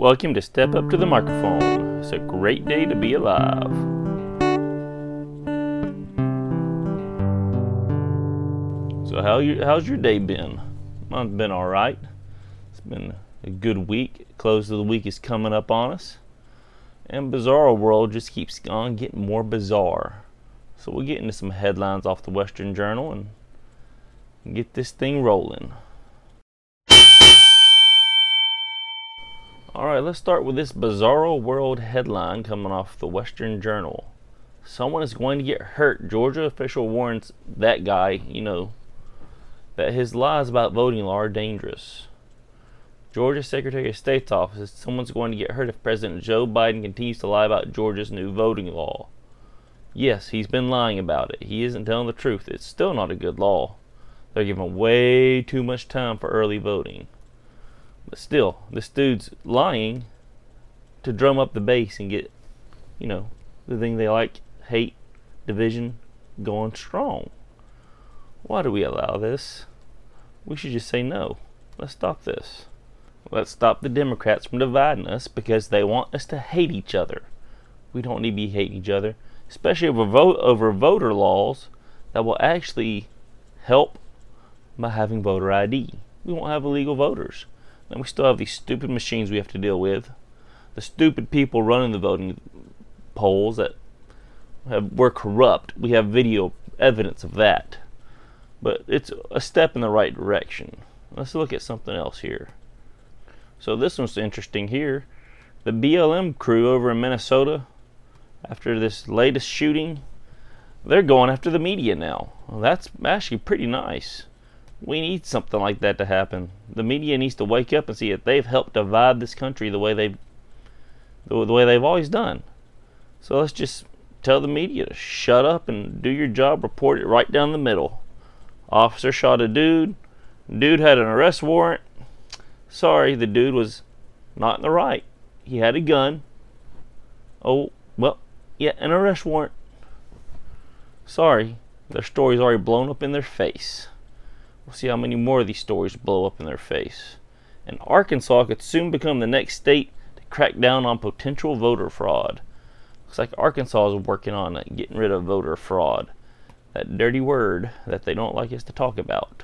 Welcome to Step Up to the Microphone. It's a great day to be alive. So how you how's your day been? Mine's been all right. It's been a good week. Close of the week is coming up on us, and Bizarro World just keeps on getting more bizarre. So we'll get into some headlines off the Western Journal and get this thing rolling. All right, let's start with this Bizarro World headline coming off the Western Journal. Someone is going to get hurt. Georgia official warns that guy, you know, that his lies about voting law are dangerous. Georgia Secretary of State's office says someone's going to get hurt if President Joe Biden continues to lie about Georgia's new voting law. Yes, he's been lying about it. He isn't telling the truth. It's still not a good law. They're giving way too much time for early voting. But still, this dude's lying to drum up the base and get, you know, the thing they like hate, division going strong. Why do we allow this? We should just say no. Let's stop this. Let's stop the Democrats from dividing us because they want us to hate each other. We don't need to be hating each other, especially over vote over voter laws that will actually help by having voter ID. We won't have illegal voters. Then we still have these stupid machines we have to deal with. The stupid people running the voting polls that have, were corrupt. We have video evidence of that. But it's a step in the right direction. Let's look at something else here. So this one's interesting here. The BLM crew over in Minnesota, after this latest shooting, they're going after the media now. Well, that's actually pretty nice. We need something like that to happen. The media needs to wake up and see that they've helped divide this country the way they've the, way they've always done. So let's just tell the media to shut up and do your job. Report it right down the middle. Officer shot a dude. Dude had an arrest warrant. Sorry, the dude was not in the right. He had a gun. Oh, well, yeah, an arrest warrant. Sorry, their story's already blown up in their face. We'll see how many more of these stories blow up in their face. And Arkansas could soon become the next state to crack down on potential voter fraud. Looks like Arkansas is working on uh, getting rid of voter fraud. That dirty word that they don't like us to talk about.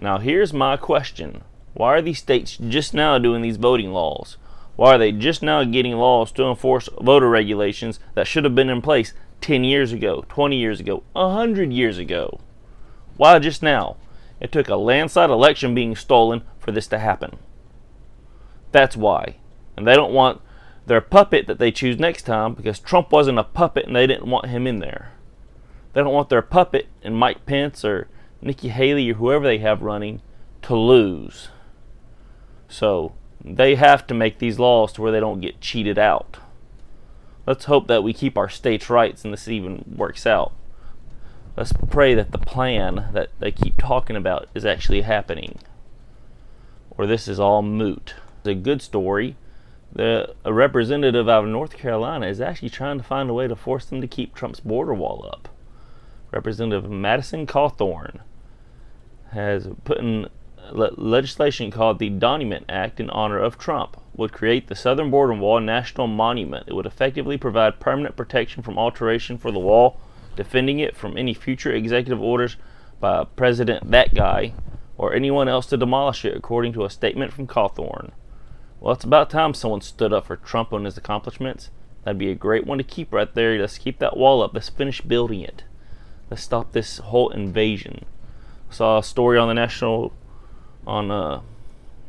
Now, here's my question Why are these states just now doing these voting laws? Why are they just now getting laws to enforce voter regulations that should have been in place 10 years ago, 20 years ago, 100 years ago? Why just now? It took a landslide election being stolen for this to happen. That's why. And they don't want their puppet that they choose next time because Trump wasn't a puppet and they didn't want him in there. They don't want their puppet and Mike Pence or Nikki Haley or whoever they have running to lose. So they have to make these laws to where they don't get cheated out. Let's hope that we keep our states' rights and this even works out. Let's pray that the plan that they keep talking about is actually happening. Or this is all moot. It's a good story. The, a representative out of North Carolina is actually trying to find a way to force them to keep Trump's border wall up. Representative Madison Cawthorn has put in le- legislation called the Donument Act in honor of Trump. Would create the southern border wall national monument. It would effectively provide permanent protection from alteration for the wall defending it from any future executive orders by President that guy or anyone else to demolish it, according to a statement from Cawthorn. Well, it's about time someone stood up for Trump and his accomplishments. That'd be a great one to keep right there. Let's keep that wall up. Let's finish building it. Let's stop this whole invasion. Saw a story on the national, on uh,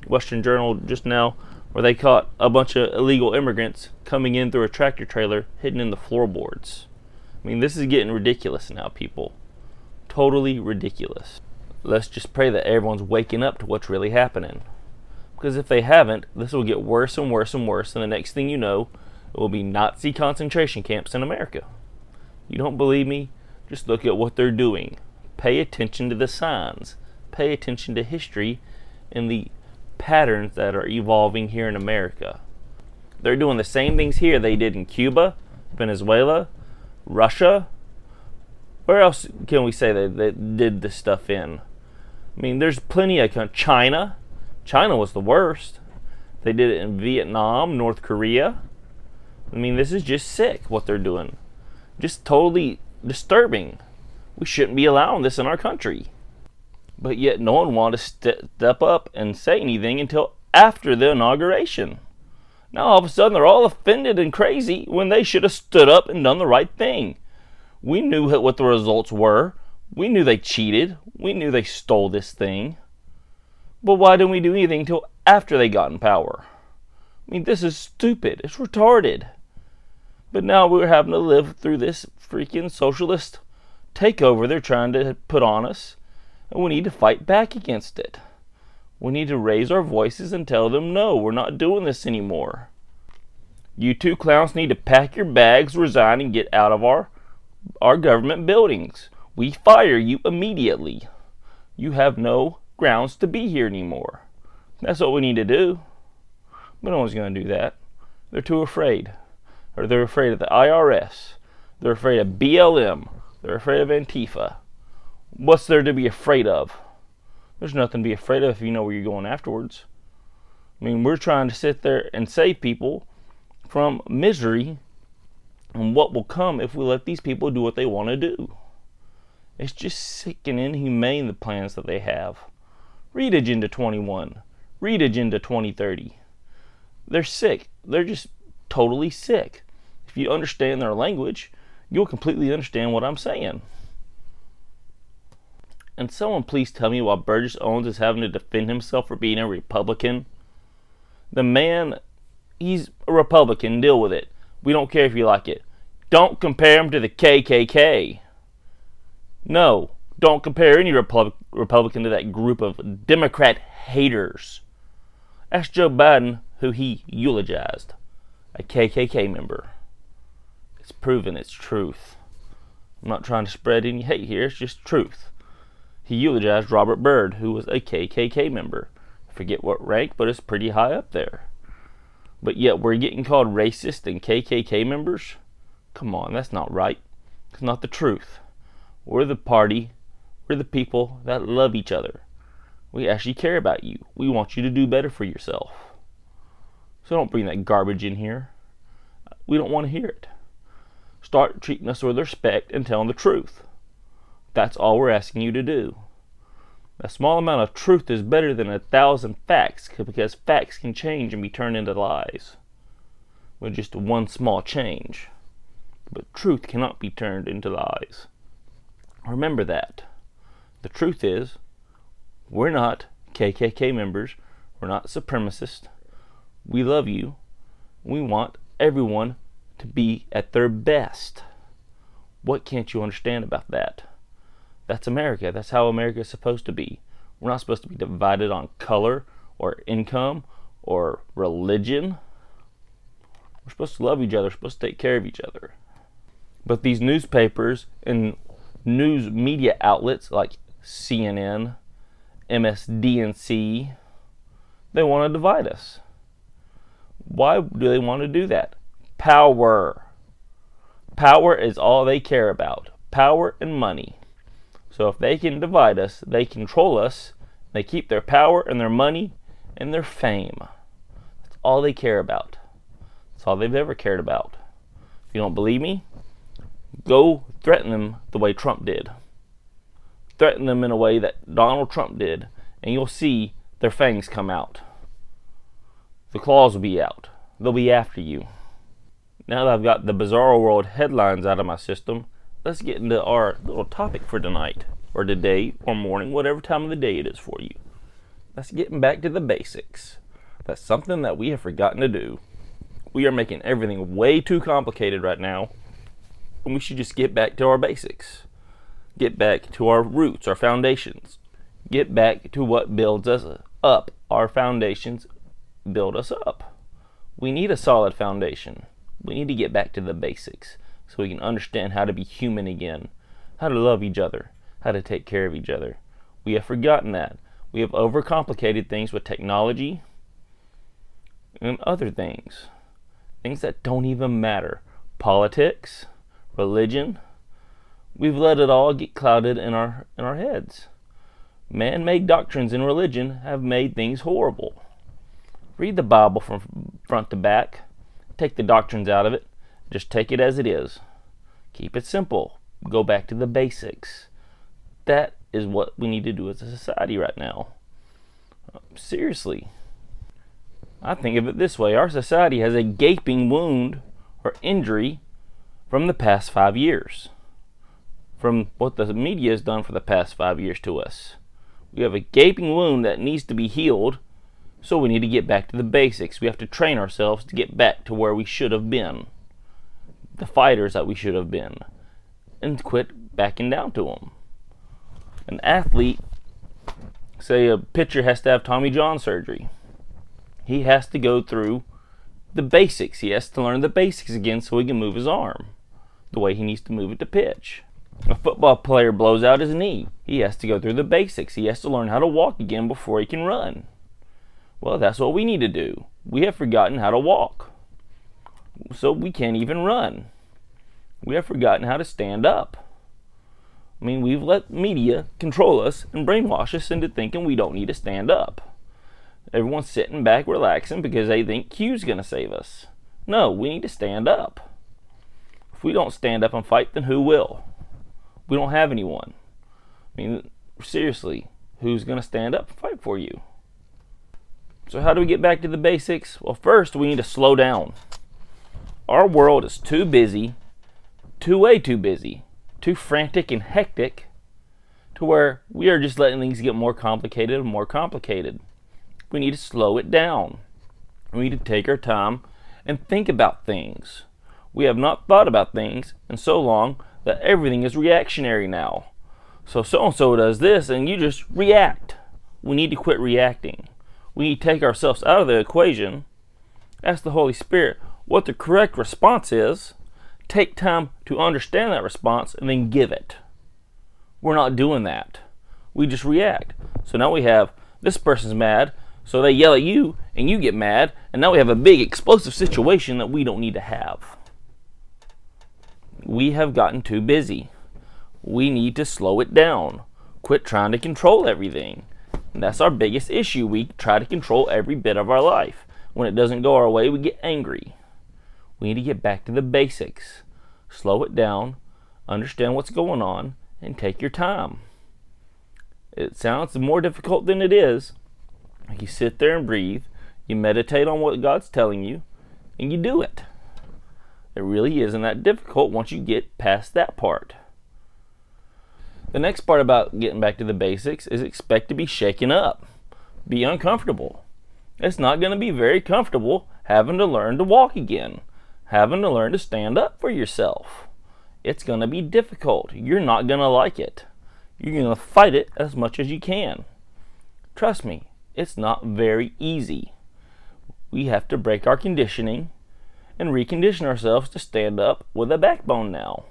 Western Journal just now, where they caught a bunch of illegal immigrants coming in through a tractor trailer hidden in the floorboards. I mean, this is getting ridiculous now, people. Totally ridiculous. Let's just pray that everyone's waking up to what's really happening. Because if they haven't, this will get worse and worse and worse, and the next thing you know, it will be Nazi concentration camps in America. You don't believe me? Just look at what they're doing. Pay attention to the signs. Pay attention to history and the patterns that are evolving here in America. They're doing the same things here they did in Cuba, Venezuela, Russia. Where else can we say that they did this stuff in? I mean, there's plenty of China. China was the worst. They did it in Vietnam, North Korea. I mean, this is just sick what they're doing. Just totally disturbing. We shouldn't be allowing this in our country. But yet, no one wanted to step up and say anything until after the inauguration. Now, all of a sudden, they're all offended and crazy when they should have stood up and done the right thing. We knew what the results were. We knew they cheated. We knew they stole this thing. But why didn't we do anything until after they got in power? I mean, this is stupid. It's retarded. But now we're having to live through this freaking socialist takeover they're trying to put on us, and we need to fight back against it. We need to raise our voices and tell them, no, we're not doing this anymore. You two clowns need to pack your bags, resign, and get out of our, our government buildings. We fire you immediately. You have no grounds to be here anymore. That's what we need to do. But no one's going to do that. They're too afraid. Or they're afraid of the IRS. They're afraid of BLM. They're afraid of Antifa. What's there to be afraid of? There's nothing to be afraid of if you know where you're going afterwards. I mean, we're trying to sit there and save people from misery and what will come if we let these people do what they want to do. It's just sick and inhumane the plans that they have. Read Agenda 21. Read Agenda 2030. They're sick. They're just totally sick. If you understand their language, you'll completely understand what I'm saying. And someone please tell me why Burgess Owens is having to defend himself for being a Republican. The man, he's a Republican. Deal with it. We don't care if you like it. Don't compare him to the KKK. No, don't compare any Repub- Republican to that group of Democrat haters. Ask Joe Biden, who he eulogized, a KKK member. It's proven it's truth. I'm not trying to spread any hate here, it's just truth. He eulogized Robert Byrd, who was a KKK member. I forget what rank, but it's pretty high up there. But yet we're getting called racist and KKK members? Come on, that's not right. It's not the truth. We're the party. We're the people that love each other. We actually care about you. We want you to do better for yourself. So don't bring that garbage in here. We don't want to hear it. Start treating us with respect and telling the truth. That's all we're asking you to do. A small amount of truth is better than a thousand facts because facts can change and be turned into lies with just one small change. But truth cannot be turned into lies. Remember that. The truth is, we're not KKK members. We're not supremacists. We love you. We want everyone to be at their best. What can't you understand about that? That's America. That's how America is supposed to be. We're not supposed to be divided on color or income or religion. We're supposed to love each other. We're supposed to take care of each other. But these newspapers and news media outlets like CNN, MSDNC, they want to divide us. Why do they want to do that? Power. Power is all they care about. Power and money. So if they can divide us, they control us, they keep their power and their money and their fame. That's all they care about. That's all they've ever cared about. If you don't believe me, go threaten them the way Trump did. Threaten them in a way that Donald Trump did, and you'll see their fangs come out. The claws will be out. They'll be after you. Now that I've got the Bizarro World headlines out of my system, let's get into our little topic for tonight, or today, or morning, whatever time of the day it is for you. Let's get back to the basics. That's something that we have forgotten to do. We are making everything way too complicated right now and we should just get back to our basics. Get back to our roots, our foundations. Get back to what builds us up. Our foundations build us up. We need a solid foundation. We need to get back to the basics so we can understand how to be human again, how to love each other, how to take care of each other. We have forgotten that. We have overcomplicated things with technology and other things. Things that don't even matter. Politics, religion, we've let it all get clouded in our in our heads. Man-made doctrines in religion have made things horrible. Read the Bible from front to back. Take the doctrines out of it. Just take it as it is. Keep it simple. Go back to the basics. That is what we need to do as a society right now. Seriously. I think of it this way our society has a gaping wound or injury from the past five years, from what the media has done for the past five years to us. We have a gaping wound that needs to be healed, so we need to get back to the basics. We have to train ourselves to get back to where we should have been, the fighters that we should have been, and quit backing down to them. An athlete, say a pitcher has to have Tommy John surgery he has to go through the basics. He has to learn the basics again so he can move his arm the way he needs to move it to pitch. A football player blows out his knee. He has to go through the basics. He has to learn how to walk again before he can run. Well, that's what we need to do. We have forgotten how to walk. So we can't even run. We have forgotten how to stand up. I mean, we've let media control us and brainwash us into thinking we don't need to stand up. Everyone's sitting back relaxing because they think Q's going to save us. No, we need to stand up. If we don't stand up and fight, then who will? We don't have anyone. I mean, seriously, who's going to stand up and fight for you? So, how do we get back to the basics? Well, first, we need to slow down. Our world is too busy, too way too busy, too frantic and hectic to where we are just letting things get more complicated and more complicated we need to slow it down. We need to take our time and think about things. We have not thought about things in so long that everything is reactionary now. So so and so does this and you just react. We need to quit reacting. We need to take ourselves out of the equation, ask the Holy Spirit what the correct response is, take time to understand that response, and then give it. We're not doing that. We just react. So now we have this person's mad, so they yell at you and you get mad, and now we have a big explosive situation that we don't need to have. We have gotten too busy. We need to slow it down. Quit trying to control everything. And that's our biggest issue. We try to control every bit of our life. When it doesn't go our way, we get angry. We need to get back to the basics. Slow it down, understand what's going on, and take your time. It sounds more difficult than it is, you sit there and breathe, you meditate on what God's telling you, and you do it. It really isn't that difficult once you get past that part. The next part about getting back to the basics is expect to be shaken up, be uncomfortable. It's not going to be very comfortable having to learn to walk again, having to learn to stand up for yourself. It's going to be difficult. You're not going to like it. You're going to fight it as much as you can. Trust me, it's not very easy. We have to break our conditioning and recondition ourselves to stand up with a backbone now.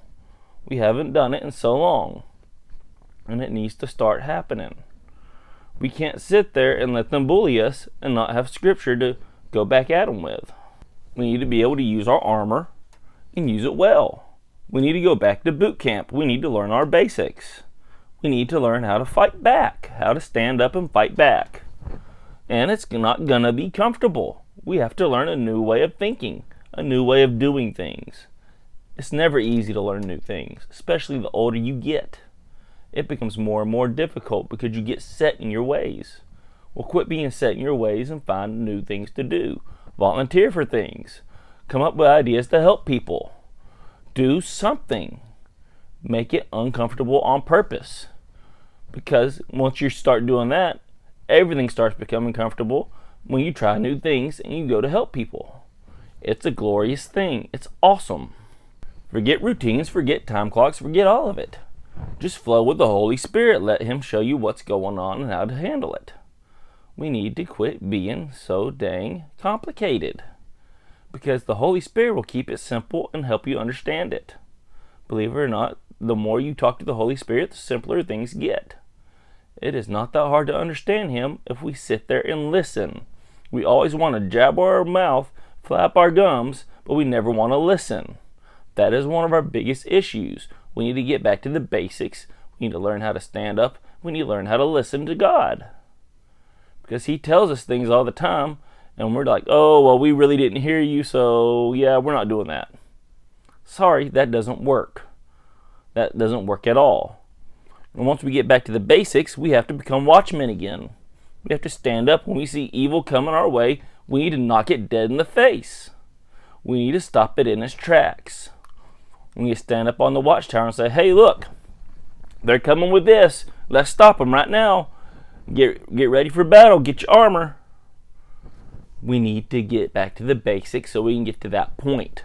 We haven't done it in so long, and it needs to start happening. We can't sit there and let them bully us and not have scripture to go back at them with. We need to be able to use our armor and use it well. We need to go back to boot camp. We need to learn our basics. We need to learn how to fight back, how to stand up and fight back and it's not gonna be comfortable. We have to learn a new way of thinking, a new way of doing things. It's never easy to learn new things, especially the older you get. It becomes more and more difficult because you get set in your ways. Well, quit being set in your ways and find new things to do. Volunteer for things. Come up with ideas to help people. Do something. Make it uncomfortable on purpose. Because once you start doing that, everything starts becoming comfortable when you try new things and you go to help people. It's a glorious thing. It's awesome. Forget routines, forget time clocks, forget all of it. Just flow with the Holy Spirit. Let Him show you what's going on and how to handle it. We need to quit being so dang complicated because the Holy Spirit will keep it simple and help you understand it. Believe it or not, the more you talk to the Holy Spirit, the simpler things get. It is not that hard to understand him if we sit there and listen. We always want to jab our mouth, flap our gums, but we never want to listen. That is one of our biggest issues. We need to get back to the basics. We need to learn how to stand up. We need to learn how to listen to God. Because He tells us things all the time, and we're like, oh, well, we really didn't hear you, so yeah, we're not doing that. Sorry, that doesn't work. That doesn't work at all. And once we get back to the basics, we have to become watchmen again. We have to stand up when we see evil coming our way. We need to knock it dead in the face. We need to stop it in its tracks. We need to stand up on the watchtower and say, hey, look, they're coming with this. Let's stop them right now. Get, get ready for battle. Get your armor. We need to get back to the basics so we can get to that point.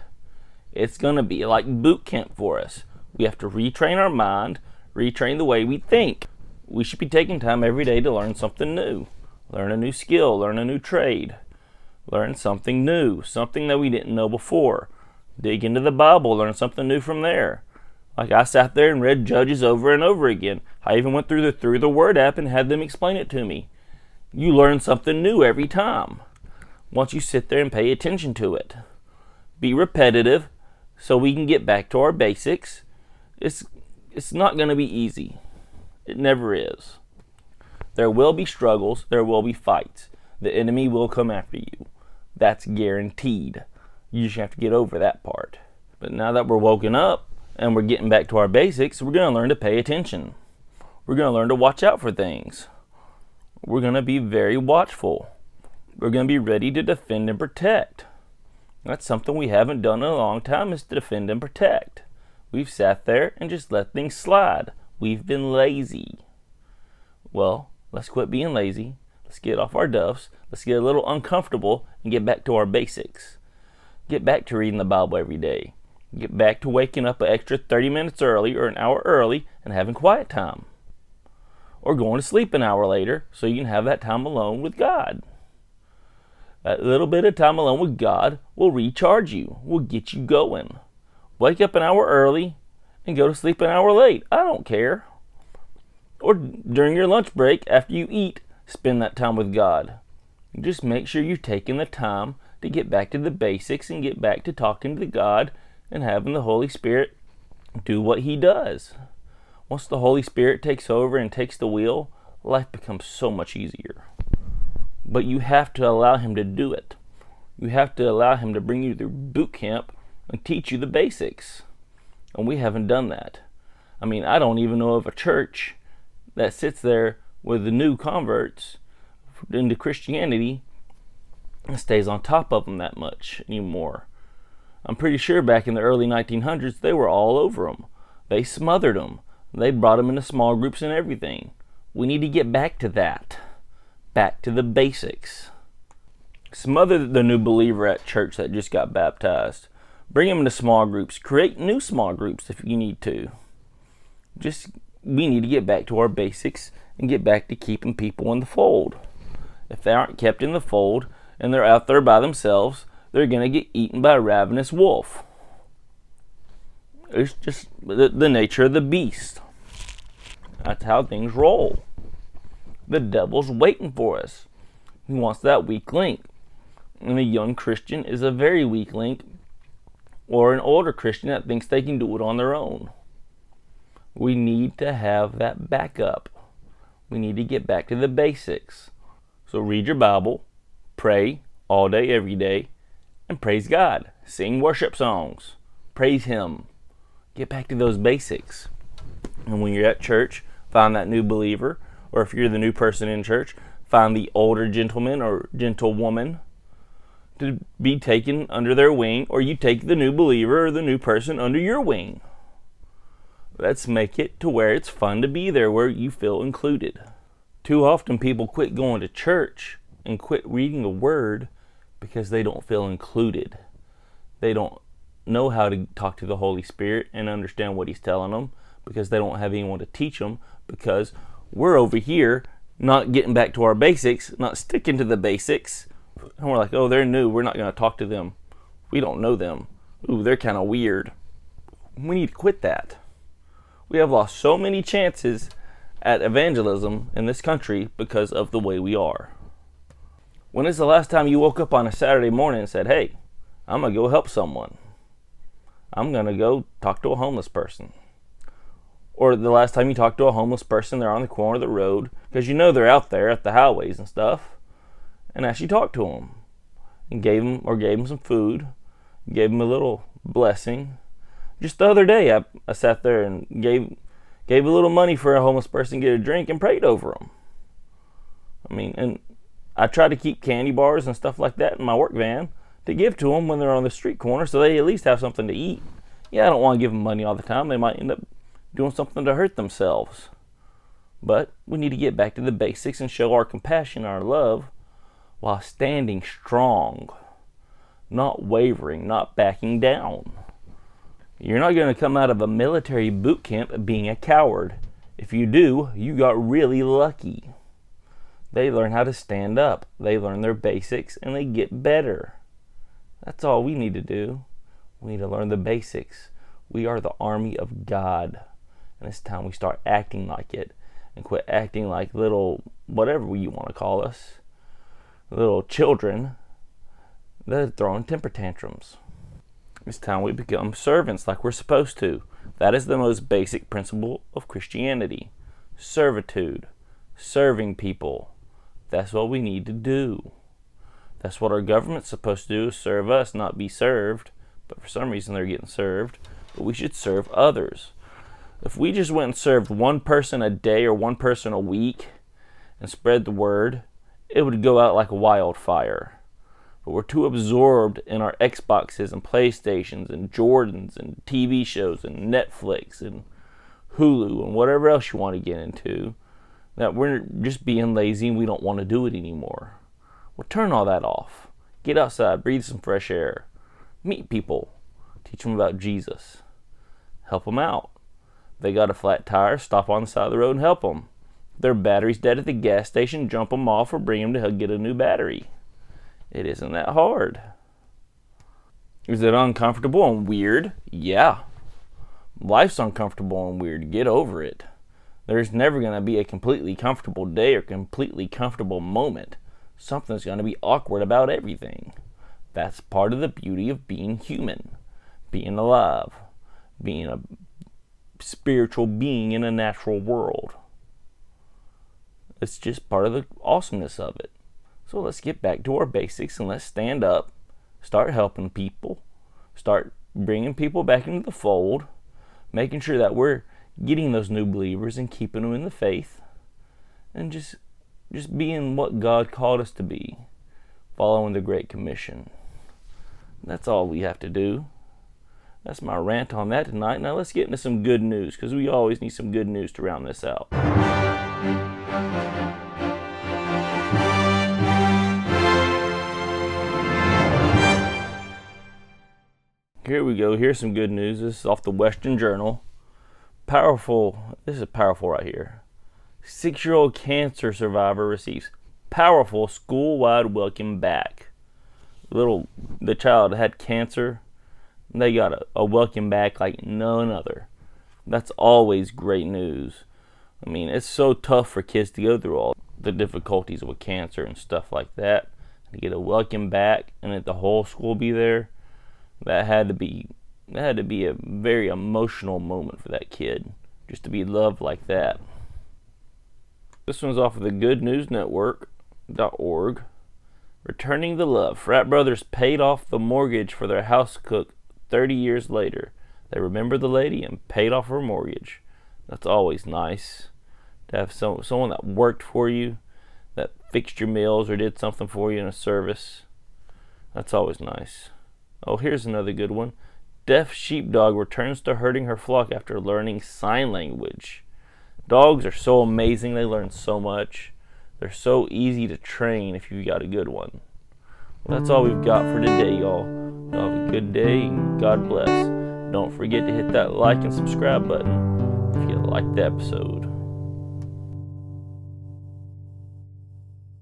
It's to be like boot camp for us. We have to retrain our mind, retrain the way we think. We should be taking time every day to learn something new, learn a new skill, learn a new trade, learn something new, something that we didn't know before. Dig into the Bible, learn something new from there. Like I sat there and read Judges over and over again. I even went through the through the Word app and had them explain it to me. You learn something new every time. Once you sit there and pay attention to it. Be repetitive so we can get back to our basics. It's it's not going to be easy. It never is. There will be struggles, there will be fights. The enemy will come after you. That's guaranteed. You just have to get over that part. But now that we're woken up, and we're getting back to our basics, we're going to learn to pay attention. We're going to learn to watch out for things. We're going to be very watchful. We're going to be ready to defend and protect. That's something we haven't done in a long time is to defend and protect. We've sat there and just let things slide. We've been lazy. Well, let's quit being lazy. Let's get off our duffs. Let's get a little uncomfortable and get back to our basics. Get back to reading the Bible every day. Get back to waking up an extra 30 minutes early or an hour early and having quiet time. Or going to sleep an hour later so you can have that time alone with God. That little bit of time alone with God will recharge you, will get you going. Wake up an hour early and go to sleep an hour late. I don't care. Or during your lunch break after you eat, spend that time with God. Just make sure you're taking the time to get back to the basics and get back to talking to God and having the Holy Spirit do what He does. Once the Holy Spirit takes over and takes the wheel, life becomes so much easier. But you have to allow Him to do it. You have to allow Him to bring you through boot camp and teach you the basics. And we haven't done that. I mean, I don't even know of a church that sits there with the new converts into Christianity and stays on top of them that much anymore. I'm pretty sure back in the early 1900s, they were all over them. They smothered them. They brought them into small groups and everything. We need to get back to that. Back to the basics. Smother the new believer at church that just got baptized. Bring them into small groups. Create new small groups if you need to. Just, we need to get back to our basics and get back to keeping people in the fold. If they aren't kept in the fold and they're out there by themselves, they're going to get eaten by a ravenous wolf. It's just the, the nature of the beast. That's how things roll. The devil's waiting for us. He wants that weak link. And a young Christian is a very weak link, or an older Christian that thinks they can do it on their own. We need to have that backup. We need to get back to the basics. So read your Bible, pray all day, every day, and praise God. Sing worship songs. Praise Him. Get back to those basics. And when you're at church, find that new believer, or if you're the new person in church, find the older gentleman or gentlewoman to be taken under their wing, or you take the new believer or the new person under your wing. Let's make it to where it's fun to be there, where you feel included. Too often people quit going to church and quit reading the Word because they don't feel included. They don't know how to talk to the Holy Spirit and understand what He's telling them because they don't have anyone to teach them because we're over here not getting back to our basics, not sticking to the basics. And we're like, oh, they're new. We're not going to talk to them. We don't know them. Ooh, they're kind of weird. We need to quit that. We have lost so many chances at evangelism in this country because of the way we are. When is the last time you woke up on a Saturday morning and said, Hey, I'm going to go help someone? I'm going to go talk to a homeless person. Or the last time you talked to a homeless person, they're on the corner of the road, because you know they're out there at the highways and stuff, and actually talk to them. and gave them or gave them some food, gave them a little blessing. Just the other day, I, I sat there and gave gave a little money for a homeless person to get a drink and prayed over them. I mean, and I try to keep candy bars and stuff like that in my work van to give to them when they're on the street corner so they at least have something to eat. Yeah, I don't want to give them money all the time. They might end up doing something to hurt themselves. But we need to get back to the basics and show our compassion, our love, while standing strong, not wavering, not backing down. You're not going to come out of a military boot camp being a coward. If you do, you got really lucky. They learn how to stand up, they learn their basics, and they get better. That's all we need to do. We need to learn the basics. We are the army of God. And it's time we start acting like it and quit acting like little, whatever you want to call us, little children that are throwing temper tantrums. It's time we become servants like we're supposed to. That is the most basic principle of Christianity servitude, serving people. That's what we need to do. That's what our government's supposed to do serve us, not be served. But for some reason they're getting served. But we should serve others. If we just went and served one person a day or one person a week and spread the word, it would go out like a wildfire. But we're too absorbed in our Xboxes and PlayStations and Jordans and TV shows and Netflix and Hulu and whatever else you want to get into that we're just being lazy and we don't want to do it anymore. Well, turn all that off. Get outside, breathe some fresh air, meet people, teach them about Jesus, help them out they got a flat tire, stop on the side of the road and help them. Their battery's dead at the gas station, jump them off or bring them to get a new battery. It isn't that hard. Is it uncomfortable and weird? Yeah. Life's uncomfortable and weird. Get over it. There's never going to be a completely comfortable day or completely comfortable moment. Something's going to be awkward about everything. That's part of the beauty of being human, being alive, being a spiritual being in a natural world. It's just part of the awesomeness of it. So let's get back to our basics and let's stand up, start helping people, start bringing people back into the fold, making sure that we're getting those new believers and keeping them in the faith, and just just being what God called us to be, following the Great Commission. That's all we have to do. That's my rant on that tonight. Now let's get into some good news because we always need some good news to round this out. Here we go. Here's some good news. This is off the Western Journal. Powerful. This is powerful right here. Six year old cancer survivor receives powerful school wide welcome back. Little, the child had cancer they got a, a welcome back like none other. That's always great news. I mean, it's so tough for kids to go through all the difficulties with cancer and stuff like that. To get a welcome back and that the whole school be there, that had to be that had to be a very emotional moment for that kid just to be loved like that. This one's off of the Good News Network.org. Returning the love. Frat brothers paid off the mortgage for their house cook 30 years later, they remember the lady and paid off her mortgage. That's always nice to have some, someone that worked for you, that fixed your meals or did something for you in a service. That's always nice. Oh, here's another good one. Deaf sheepdog returns to herding her flock after learning sign language. Dogs are so amazing, they learn so much. They're so easy to train if you got a good one. Well, that's all we've got for today, y'all. Have a good day and God bless. Don't forget to hit that like and subscribe button if you liked the episode.